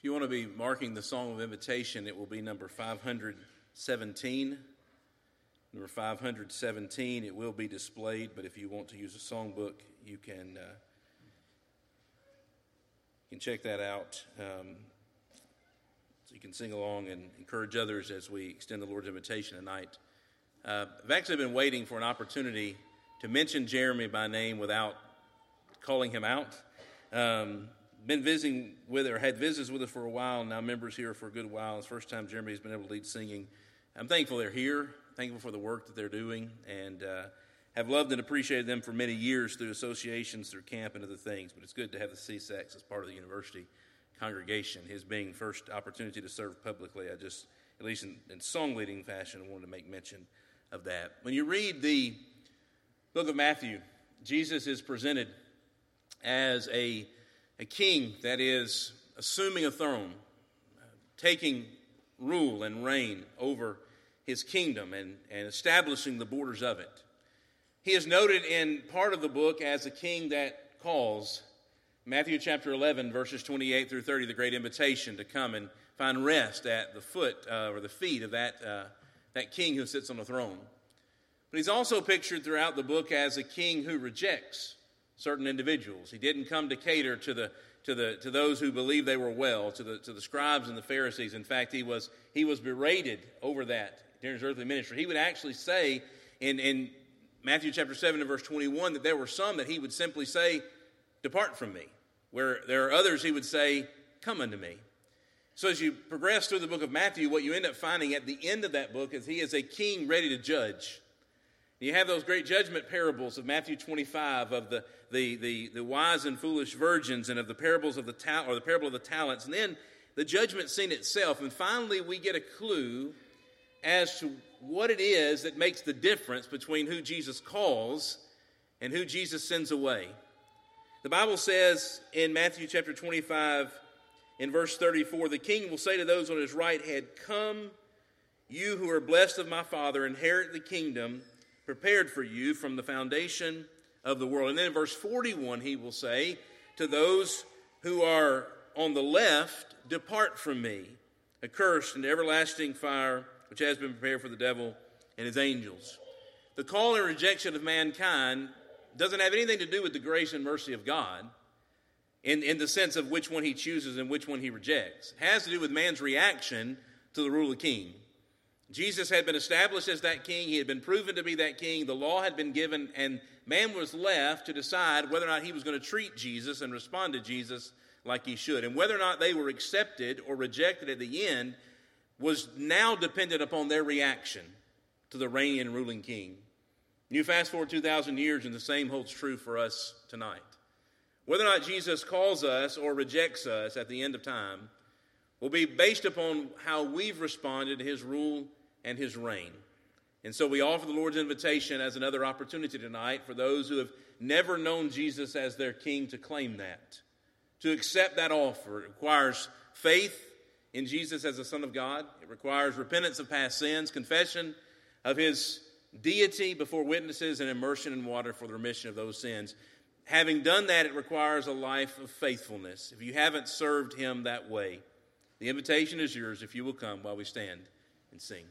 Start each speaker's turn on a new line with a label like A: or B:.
A: If you want to be marking the Song of Invitation, it will be number 517. Number 517, it will be displayed, but if you want to use a songbook, you can, uh, you can check that out. Um, so you can sing along and encourage others as we extend the Lord's invitation tonight. Uh, I've actually been waiting for an opportunity to mention Jeremy by name without calling him out. Um, been visiting with her, had visits with us for a while, now members here for a good while. It's the first time Jeremy's been able to lead singing. I'm thankful they're here, thankful for the work that they're doing, and uh, have loved and appreciated them for many years through associations, through camp, and other things. But it's good to have the CSACs as part of the university congregation. His being first opportunity to serve publicly, I just, at least in, in song leading fashion, wanted to make mention of that. When you read the book of Matthew, Jesus is presented as a a king that is assuming a throne, taking rule and reign over his kingdom and, and establishing the borders of it. He is noted in part of the book as a king that calls Matthew chapter 11, verses 28 through 30, the great invitation to come and find rest at the foot uh, or the feet of that, uh, that king who sits on the throne. But he's also pictured throughout the book as a king who rejects certain individuals. He didn't come to cater to the to the to those who believed they were well, to the to the scribes and the Pharisees. In fact, he was he was berated over that during his earthly ministry. He would actually say in in Matthew chapter 7 and verse 21 that there were some that he would simply say, Depart from me. Where there are others he would say, Come unto me. So as you progress through the book of Matthew, what you end up finding at the end of that book is he is a king ready to judge. You have those great judgment parables of Matthew 25 of the, the, the, the wise and foolish virgins and of the parables of the ta- or the parable of the talents, and then the judgment scene itself. And finally, we get a clue as to what it is that makes the difference between who Jesus calls and who Jesus sends away. The Bible says in Matthew chapter 25, in verse 34, the king will say to those on his right hand, Come, you who are blessed of my Father, inherit the kingdom prepared for you from the foundation of the world. And then in verse 41, he will say, To those who are on the left, depart from me, accursed into everlasting fire, which has been prepared for the devil and his angels. The call and rejection of mankind doesn't have anything to do with the grace and mercy of God in, in the sense of which one he chooses and which one he rejects. It has to do with man's reaction to the rule of king. Jesus had been established as that king. He had been proven to be that king. The law had been given, and man was left to decide whether or not he was going to treat Jesus and respond to Jesus like he should. And whether or not they were accepted or rejected at the end was now dependent upon their reaction to the reigning and ruling king. You fast forward 2,000 years, and the same holds true for us tonight. Whether or not Jesus calls us or rejects us at the end of time will be based upon how we've responded to his rule and his reign. And so we offer the Lord's invitation as another opportunity tonight for those who have never known Jesus as their king to claim that. To accept that offer it requires faith in Jesus as the Son of God. It requires repentance of past sins, confession of his deity before witnesses, and immersion in water for the remission of those sins. Having done that, it requires a life of faithfulness. If you haven't served him that way, the invitation is yours if you will come while we stand and sing.